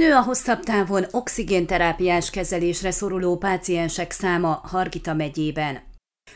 Nő a hosszabb távon oxigénterápiás kezelésre szoruló páciensek száma Hargita megyében.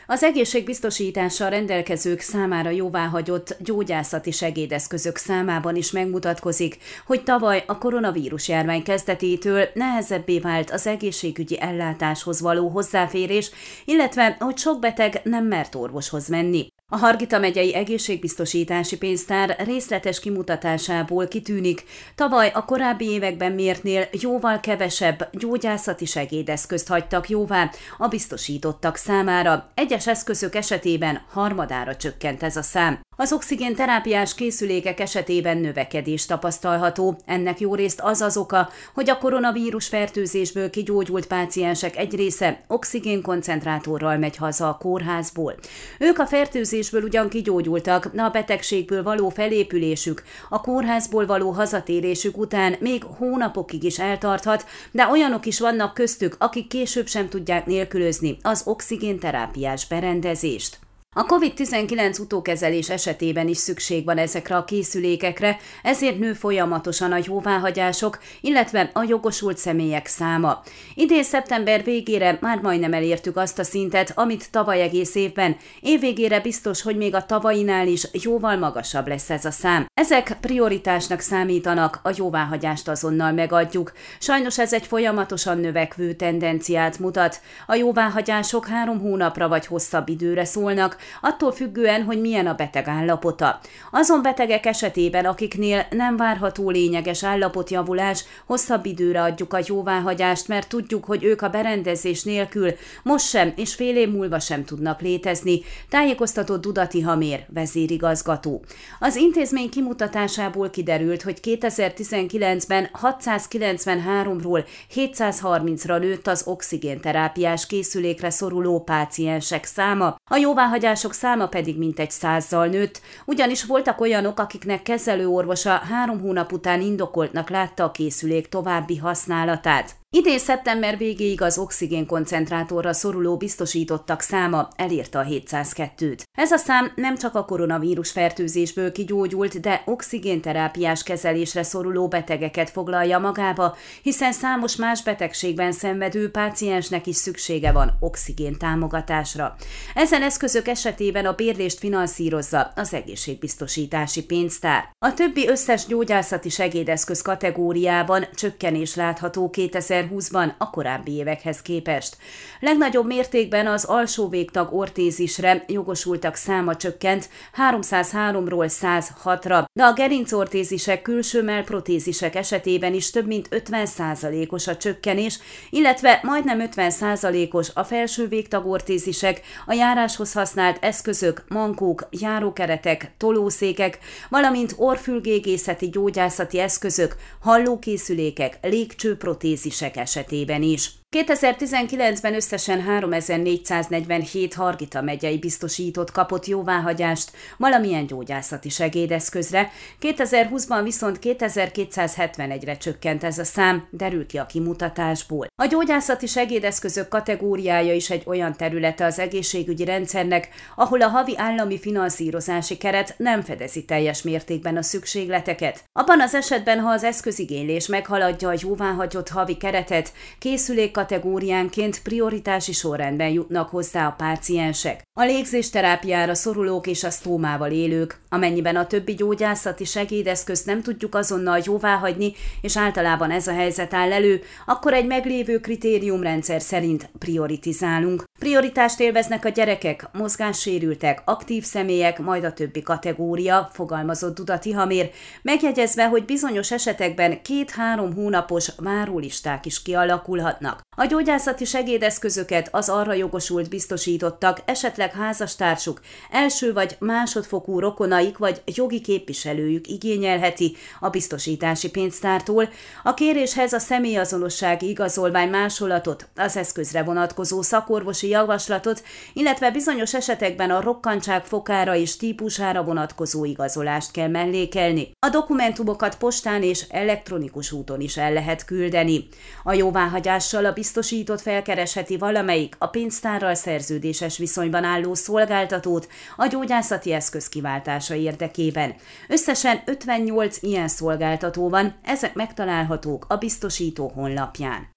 Az egészségbiztosítással rendelkezők számára jóváhagyott gyógyászati segédeszközök számában is megmutatkozik, hogy tavaly a koronavírus járvány kezdetétől nehezebbé vált az egészségügyi ellátáshoz való hozzáférés, illetve hogy sok beteg nem mert orvoshoz menni. A Hargita megyei egészségbiztosítási pénztár részletes kimutatásából kitűnik, tavaly a korábbi években mértnél jóval kevesebb gyógyászati segédeszközt hagytak jóvá a biztosítottak számára. Egyes eszközök esetében harmadára csökkent ez a szám. Az oxigén terápiás készülékek esetében növekedés tapasztalható. Ennek jó részt az az oka, hogy a koronavírus fertőzésből kigyógyult páciensek egy része oxigénkoncentrátorral megy haza a kórházból. Ők a fertőzésből ugyan kigyógyultak, de a betegségből való felépülésük, a kórházból való hazatérésük után még hónapokig is eltarthat, de olyanok is vannak köztük, akik később sem tudják nélkülözni az oxigénterápiás berendezést. A COVID-19 utókezelés esetében is szükség van ezekre a készülékekre, ezért nő folyamatosan a jóváhagyások, illetve a jogosult személyek száma. Idén szeptember végére már majdnem elértük azt a szintet, amit tavaly egész évben. Évvégére biztos, hogy még a tavainál is jóval magasabb lesz ez a szám. Ezek prioritásnak számítanak, a jóváhagyást azonnal megadjuk. Sajnos ez egy folyamatosan növekvő tendenciát mutat. A jóváhagyások három hónapra vagy hosszabb időre szólnak, attól függően, hogy milyen a beteg állapota. Azon betegek esetében, akiknél nem várható lényeges állapotjavulás, hosszabb időre adjuk a jóváhagyást, mert tudjuk, hogy ők a berendezés nélkül most sem és fél év múlva sem tudnak létezni, tájékoztatott Dudati Hamér, vezérigazgató. Az intézmény kimutatásából kiderült, hogy 2019-ben 693-ról 730-ra nőtt az oxigénterápiás készülékre szoruló páciensek száma, a jóváhagyás gyógyítások száma pedig mintegy százzal nőtt, ugyanis voltak olyanok, akiknek kezelőorvosa három hónap után indokoltnak látta a készülék további használatát. Idén szeptember végéig az oxigénkoncentrátorra szoruló biztosítottak száma elérte a 702-t. Ez a szám nem csak a koronavírus fertőzésből kigyógyult, de oxigénterápiás kezelésre szoruló betegeket foglalja magába, hiszen számos más betegségben szenvedő páciensnek is szüksége van oxigén támogatásra. Ezen eszközök esetében a bérlést finanszírozza az egészségbiztosítási pénztár. A többi összes gyógyászati segédeszköz kategóriában csökkenés látható 2000 2020-ban a korábbi évekhez képest. Legnagyobb mértékben az alsó végtag ortézisre jogosultak száma csökkent 303-ról 106-ra, de a gerincortézisek, külső melprotézisek esetében is több mint 50%-os a csökkenés, illetve majdnem 50%-os a felső végtag ortézisek, a járáshoz használt eszközök, mankók, járókeretek, tolószékek, valamint orfülgégészeti gyógyászati eszközök, hallókészülékek, légcsőprotézisek esetében is. 2019-ben összesen 3447 Hargita megyei biztosított kapott jóváhagyást valamilyen gyógyászati segédeszközre, 2020-ban viszont 2271-re csökkent ez a szám, derül ki a kimutatásból. A gyógyászati segédeszközök kategóriája is egy olyan területe az egészségügyi rendszernek, ahol a havi állami finanszírozási keret nem fedezi teljes mértékben a szükségleteket. Abban az esetben, ha az eszközigénylés meghaladja a jóváhagyott havi keretet, készülék kategóriánként prioritási sorrendben jutnak hozzá a páciensek. A légzésterápiára szorulók és a sztómával élők, amennyiben a többi gyógyászati segédeszközt nem tudjuk azonnal jóváhagyni, és általában ez a helyzet áll elő, akkor egy meglévő kritériumrendszer szerint prioritizálunk. Prioritást élveznek a gyerekek, mozgássérültek, aktív személyek, majd a többi kategória, fogalmazott Dudati Hamér, megjegyezve, hogy bizonyos esetekben két-három hónapos várólisták is kialakulhatnak. A gyógyászati segédeszközöket az arra jogosult biztosítottak, esetleg házastársuk, első vagy másodfokú rokonaik vagy jogi képviselőjük igényelheti a biztosítási pénztártól. A kéréshez a személyazonossági igazolvány másolatot, az eszközre vonatkozó szakorvosi javaslatot, illetve bizonyos esetekben a rokkantság fokára és típusára vonatkozó igazolást kell mellékelni. A dokumentumokat postán és elektronikus úton is el lehet küldeni. A jóváhagyással a biztosított felkeresheti valamelyik a pénztárral szerződéses viszonyban álló szolgáltatót a gyógyászati eszköz kiváltása érdekében. Összesen 58 ilyen szolgáltató van, ezek megtalálhatók a biztosító honlapján.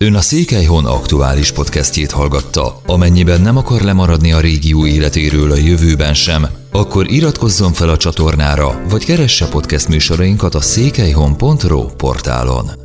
Ön a Székelyhon aktuális podcastjét hallgatta. Amennyiben nem akar lemaradni a régió életéről a jövőben sem, akkor iratkozzon fel a csatornára, vagy keresse podcast műsorainkat a székelyhon.pro portálon.